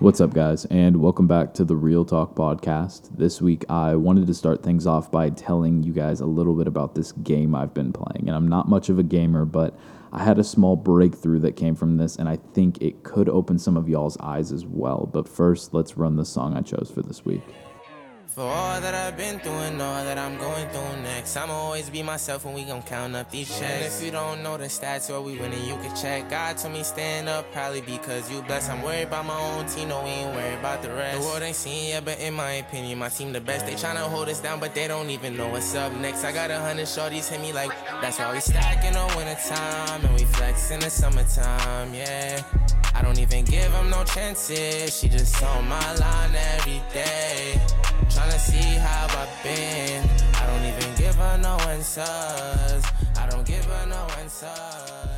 What's up, guys, and welcome back to the Real Talk podcast. This week, I wanted to start things off by telling you guys a little bit about this game I've been playing. And I'm not much of a gamer, but I had a small breakthrough that came from this, and I think it could open some of y'all's eyes as well. But first, let's run the song I chose for this week. For all that I've been through and all that I'm going through next, I'ma always be myself when we gon' count up these checks. And if you don't know the stats or we winning, you can check. God told me stand up, probably because you blessed. I'm worried about my own team, no, we ain't worried about the rest. The world ain't seen yet, but in my opinion, my team the best. They tryna hold us down, but they don't even know what's up next. I got a hundred shorties hit me like, that's why we stack in the wintertime and we flex in the summertime, yeah. I don't even give them no chances. She just on my line every day. Tryna see how I've been. I don't even give her no answers. I don't give her no answers.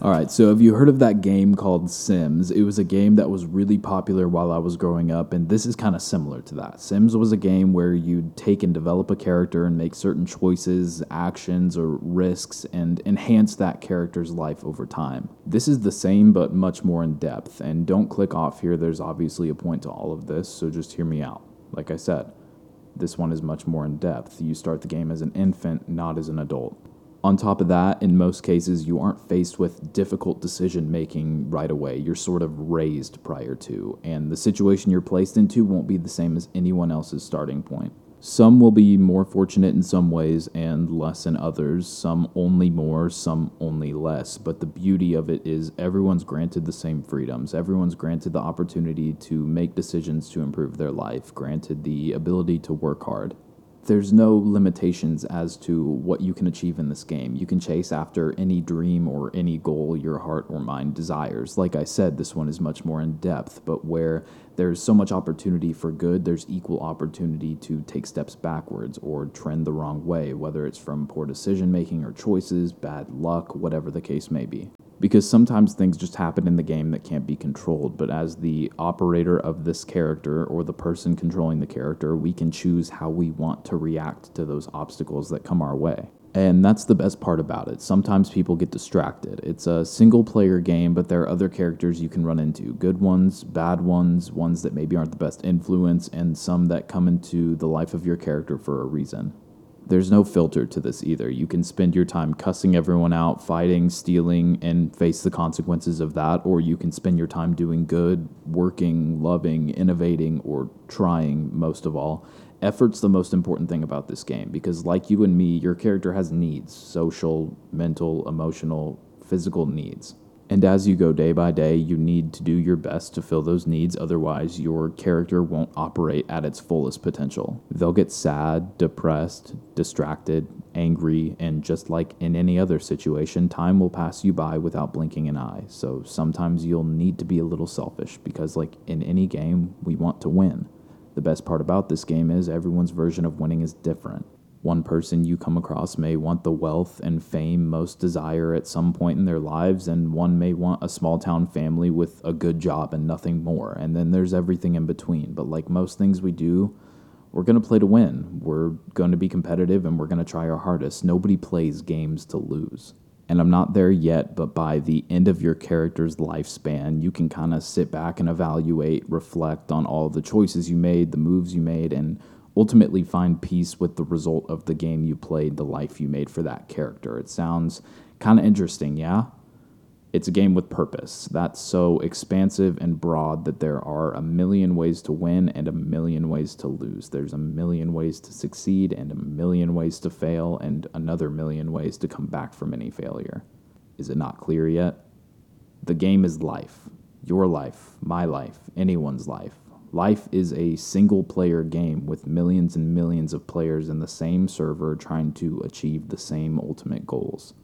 All right, so have you heard of that game called Sims? It was a game that was really popular while I was growing up, and this is kind of similar to that. Sims was a game where you'd take and develop a character and make certain choices, actions, or risks and enhance that character's life over time. This is the same, but much more in depth, and don't click off here. There's obviously a point to all of this, so just hear me out. Like I said, this one is much more in depth. You start the game as an infant, not as an adult. On top of that, in most cases, you aren't faced with difficult decision making right away. You're sort of raised prior to, and the situation you're placed into won't be the same as anyone else's starting point. Some will be more fortunate in some ways and less in others, some only more, some only less. But the beauty of it is everyone's granted the same freedoms. Everyone's granted the opportunity to make decisions to improve their life, granted the ability to work hard there's no limitations as to what you can achieve in this game. You can chase after any dream or any goal your heart or mind desires. Like I said, this one is much more in depth, but where there's so much opportunity for good, there's equal opportunity to take steps backwards or trend the wrong way, whether it's from poor decision making or choices, bad luck, whatever the case may be because sometimes things just happen in the game that can't be controlled. But as the operator of this character or the person controlling the character, we can choose how we want to react to those obstacles that come our way. And that's the best part about it. Sometimes people get distracted. It's a single player game, but there are other characters you can run into good ones, bad ones, ones that maybe aren't the best influence, and some that come into the life of your character for a reason there's no filter to this either. You can spend your time cussing everyone out, fighting, stealing, and face the consequences of that, or you can spend your time doing good, working, loving, innovating, or trying most of all. Effort's the most important thing about this game because, like you and me, your character has needs social, mental, emotional, physical needs. And as you go day by day, you need to do your best to fill those needs, otherwise, your character won't operate at its fullest potential. They'll get sad, depressed, distracted, angry, and just like in any other situation, time will pass you by without blinking an eye. So sometimes you'll need to be a little selfish because, like in any game, we want to win. The best part about this game is everyone's version of winning is different. One person you come across may want the wealth and fame most desire at some point in their lives, and one may want a small town family with a good job and nothing more. And then there's everything in between. But like most things we do, we're going to play to win. We're going to be competitive and we're going to try our hardest. Nobody plays games to lose. And I'm not there yet, but by the end of your character's lifespan, you can kind of sit back and evaluate, reflect on all the choices you made, the moves you made, and ultimately find peace with the result of the game you played, the life you made for that character. It sounds kind of interesting, yeah? It's a game with purpose. That's so expansive and broad that there are a million ways to win and a million ways to lose. There's a million ways to succeed and a million ways to fail and another million ways to come back from any failure. Is it not clear yet? The game is life. Your life, my life, anyone's life. Life is a single player game with millions and millions of players in the same server trying to achieve the same ultimate goals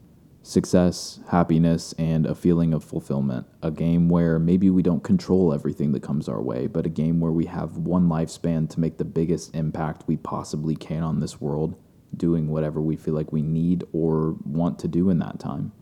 success, happiness, and a feeling of fulfillment. A game where maybe we don't control everything that comes our way, but a game where we have one lifespan to make the biggest impact we possibly can on this world, doing whatever we feel like we need or want to do in that time.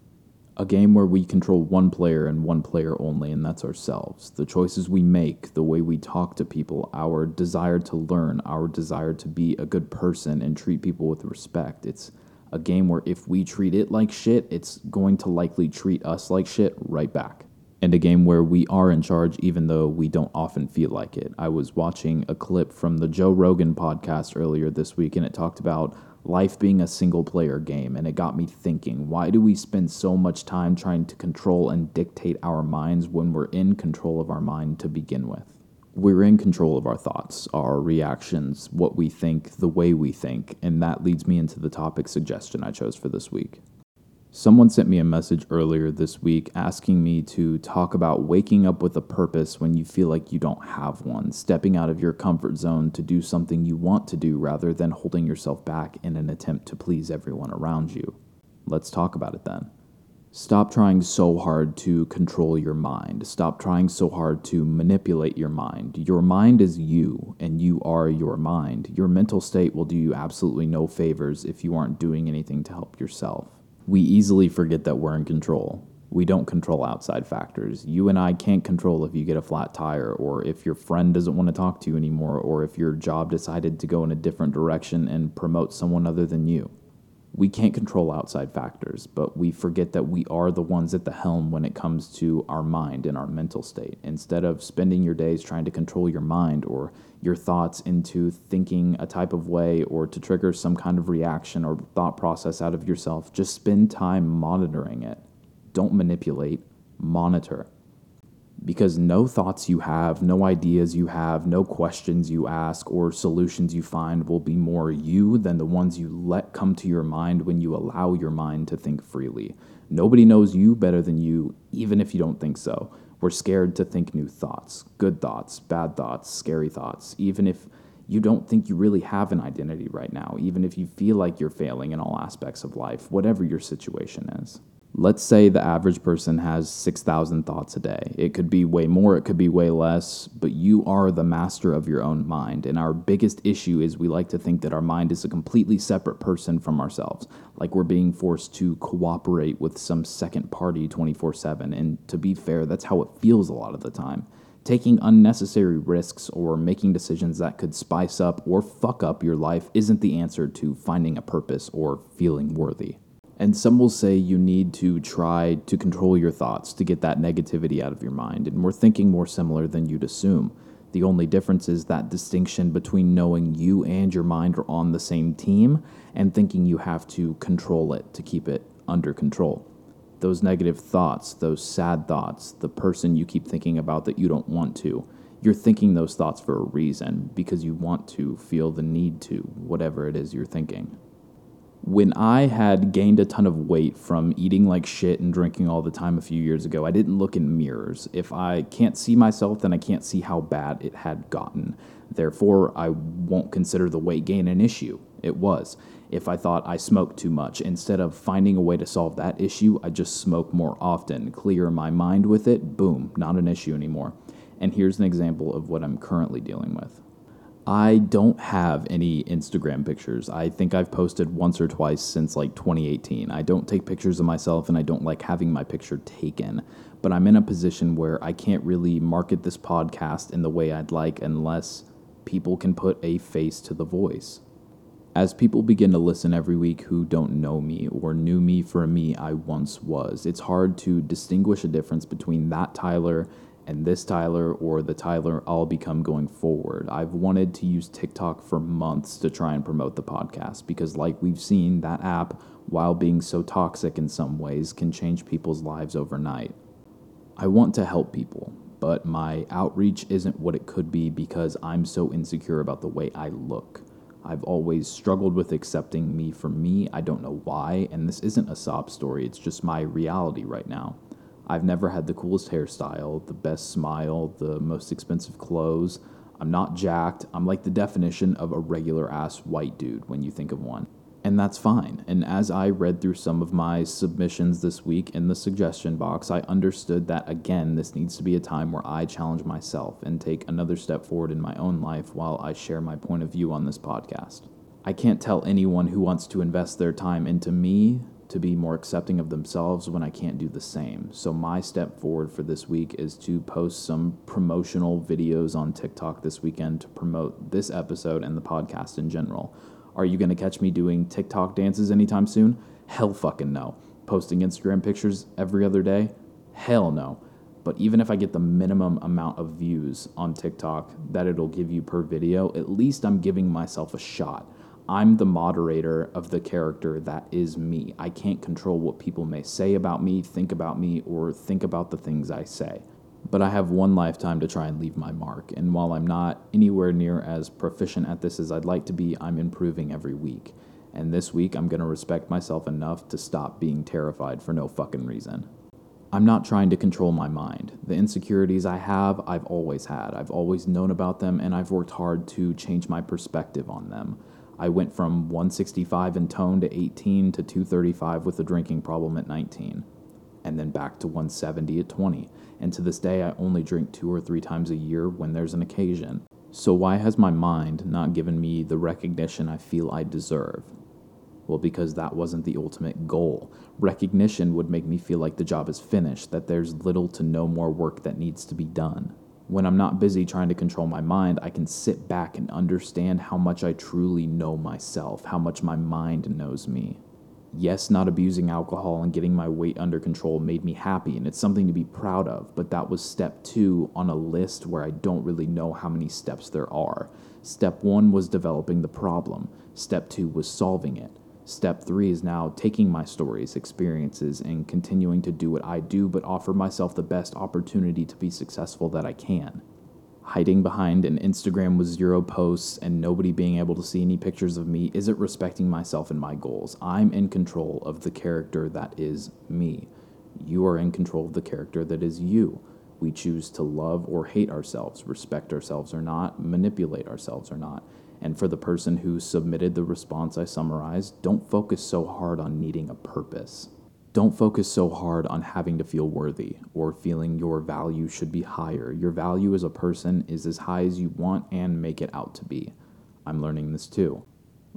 A game where we control one player and one player only, and that's ourselves. The choices we make, the way we talk to people, our desire to learn, our desire to be a good person and treat people with respect. It's a game where if we treat it like shit, it's going to likely treat us like shit right back. And a game where we are in charge even though we don't often feel like it. I was watching a clip from the Joe Rogan podcast earlier this week, and it talked about life being a single player game. And it got me thinking why do we spend so much time trying to control and dictate our minds when we're in control of our mind to begin with? We're in control of our thoughts, our reactions, what we think, the way we think, and that leads me into the topic suggestion I chose for this week. Someone sent me a message earlier this week asking me to talk about waking up with a purpose when you feel like you don't have one, stepping out of your comfort zone to do something you want to do rather than holding yourself back in an attempt to please everyone around you. Let's talk about it then. Stop trying so hard to control your mind. Stop trying so hard to manipulate your mind. Your mind is you, and you are your mind. Your mental state will do you absolutely no favors if you aren't doing anything to help yourself we easily forget that we're in control. We don't control outside factors. You and I can't control if you get a flat tire, or if your friend doesn't want to talk to you anymore, or if your job decided to go in a different direction and promote someone other than you we can't control outside factors, but we forget that we are the ones at the helm when it comes to our mind and our mental state. Instead of spending your days trying to control your mind or your thoughts into thinking a type of way or to trigger some kind of reaction or thought process out of yourself, just spend time monitoring it. Don't manipulate, monitor because no thoughts you have, no ideas you have, no questions you ask, or solutions you find will be more you than the ones you let come to your mind when you allow your mind to think freely. Nobody knows you better than you, even if you don't think so. We're scared to think new thoughts, good thoughts, bad thoughts, scary thoughts, even if you don't think you really have an identity right now, even if you feel like you're failing in all aspects of life, whatever your situation is. Let's say the average person has 6,000 thoughts a day. It could be way more, it could be way less, but you are the master of your own mind. And our biggest issue is we like to think that our mind is a completely separate person from ourselves, like we're being forced to cooperate with some second party 24 7. And to be fair, that's how it feels a lot of the time. Taking unnecessary risks or making decisions that could spice up or fuck up your life isn't the answer to finding a purpose or feeling worthy. And some will say you need to try to control your thoughts to get that negativity out of your mind. And we're thinking more similar than you'd assume. The only difference is that distinction between knowing you and your mind are on the same team and thinking you have to control it to keep it under control. Those negative thoughts, those sad thoughts, the person you keep thinking about that you don't want to, you're thinking those thoughts for a reason because you want to feel the need to, whatever it is you're thinking when I had gained a ton of weight from eating like shit and drinking all the time a few years ago, I didn't look in mirrors. If I can't see myself, then I can't see how bad it had gotten. Therefore, I won't consider the weight gain an issue. It was. If I thought I smoked too much, instead of finding a way to solve that issue, I just smoke more often, clear my mind with it, boom, not an issue anymore. And here's an example of what I'm currently dealing with. I don't have any Instagram pictures. I think I've posted once or twice since like 2018. I don't take pictures of myself and I don't like having my picture taken. But I'm in a position where I can't really market this podcast in the way I'd like unless people can put a face to the voice. As people begin to listen every week who don't know me or knew me for me I once was, it's hard to distinguish a difference between that Tyler and this Tyler or the Tyler I'll become going forward. I've wanted to use TikTok for months to try and promote the podcast because, like we've seen, that app, while being so toxic in some ways, can change people's lives overnight. I want to help people, but my outreach isn't what it could be because I'm so insecure about the way I look. I've always struggled with accepting me for me. I don't know why, and this isn't a sob story, it's just my reality right now. I've never had the coolest hairstyle, the best smile, the most expensive clothes. I'm not jacked. I'm like the definition of a regular ass white dude when you think of one. And that's fine. And as I read through some of my submissions this week in the suggestion box, I understood that again, this needs to be a time where I challenge myself and take another step forward in my own life while I share my point of view on this podcast. I can't tell anyone who wants to invest their time into me to be more accepting of themselves when I can't do the same. So, my step forward for this week is to post some promotional videos on TikTok this weekend to promote this episode and the podcast in general. Are you going to catch me doing TikTok dances anytime soon? Hell fucking no. Posting Instagram pictures every other day? Hell no. But even if I get the minimum amount of views on TikTok that it'll give you per video, at least I'm giving myself a shot. I'm the moderator of the character that is me. I can't control what people may say about me, think about me, or think about the things I say. But I have one lifetime to try and leave my mark, and while I'm not anywhere near as proficient at this as I'd like to be, I'm improving every week. And this week, I'm gonna respect myself enough to stop being terrified for no fucking reason. I'm not trying to control my mind. The insecurities I have, I've always had. I've always known about them, and I've worked hard to change my perspective on them. I went from 165 in tone to 18 to 235 with a drinking problem at 19, and then back to 170 at 20. And to this day, I only drink two or three times a year when there's an occasion. So, why has my mind not given me the recognition I feel I deserve? Well, because that wasn't the ultimate goal. Recognition would make me feel like the job is finished, that there's little to no more work that needs to be done. When I'm not busy trying to control my mind, I can sit back and understand how much I truly know myself, how much my mind knows me. Yes, not abusing alcohol and getting my weight under control made me happy, and it's something to be proud of, but that was step two on a list where I don't really know how many steps there are. Step one was developing the problem, step two was solving it. Step three is now taking my stories, experiences, and continuing to do what I do, but offer myself the best opportunity to be successful that I can. Hiding behind an Instagram with zero posts and nobody being able to see any pictures of me isn't respecting myself and my goals. I'm in control of the character that is me. You are in control of the character that is you. We choose to love or hate ourselves, respect ourselves or not, manipulate ourselves or not. And for the person who submitted the response I summarized, don't focus so hard on needing a purpose. Don't focus so hard on having to feel worthy or feeling your value should be higher. Your value as a person is as high as you want and make it out to be. I'm learning this too.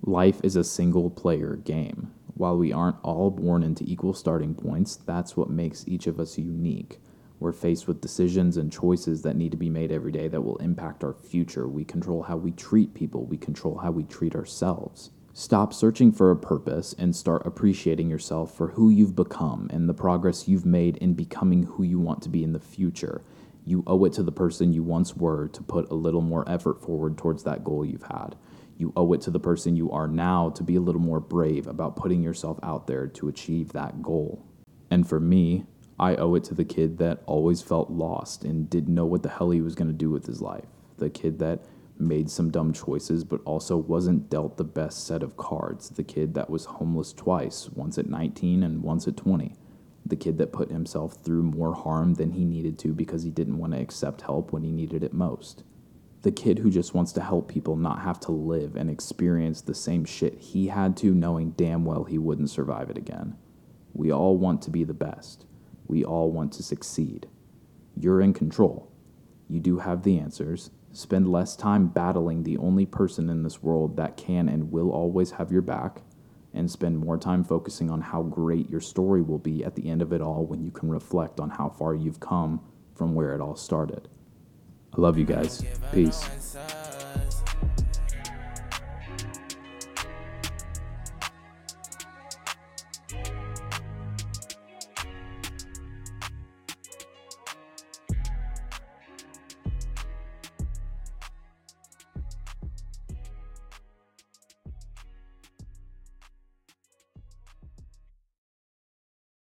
Life is a single player game. While we aren't all born into equal starting points, that's what makes each of us unique. We're faced with decisions and choices that need to be made every day that will impact our future. We control how we treat people, we control how we treat ourselves. Stop searching for a purpose and start appreciating yourself for who you've become and the progress you've made in becoming who you want to be in the future. You owe it to the person you once were to put a little more effort forward towards that goal you've had. You owe it to the person you are now to be a little more brave about putting yourself out there to achieve that goal. And for me, I owe it to the kid that always felt lost and didn't know what the hell he was going to do with his life. The kid that made some dumb choices but also wasn't dealt the best set of cards. The kid that was homeless twice, once at 19 and once at 20. The kid that put himself through more harm than he needed to because he didn't want to accept help when he needed it most. The kid who just wants to help people not have to live and experience the same shit he had to, knowing damn well he wouldn't survive it again. We all want to be the best. We all want to succeed. You're in control. You do have the answers. Spend less time battling the only person in this world that can and will always have your back, and spend more time focusing on how great your story will be at the end of it all when you can reflect on how far you've come from where it all started. I love you guys. Peace.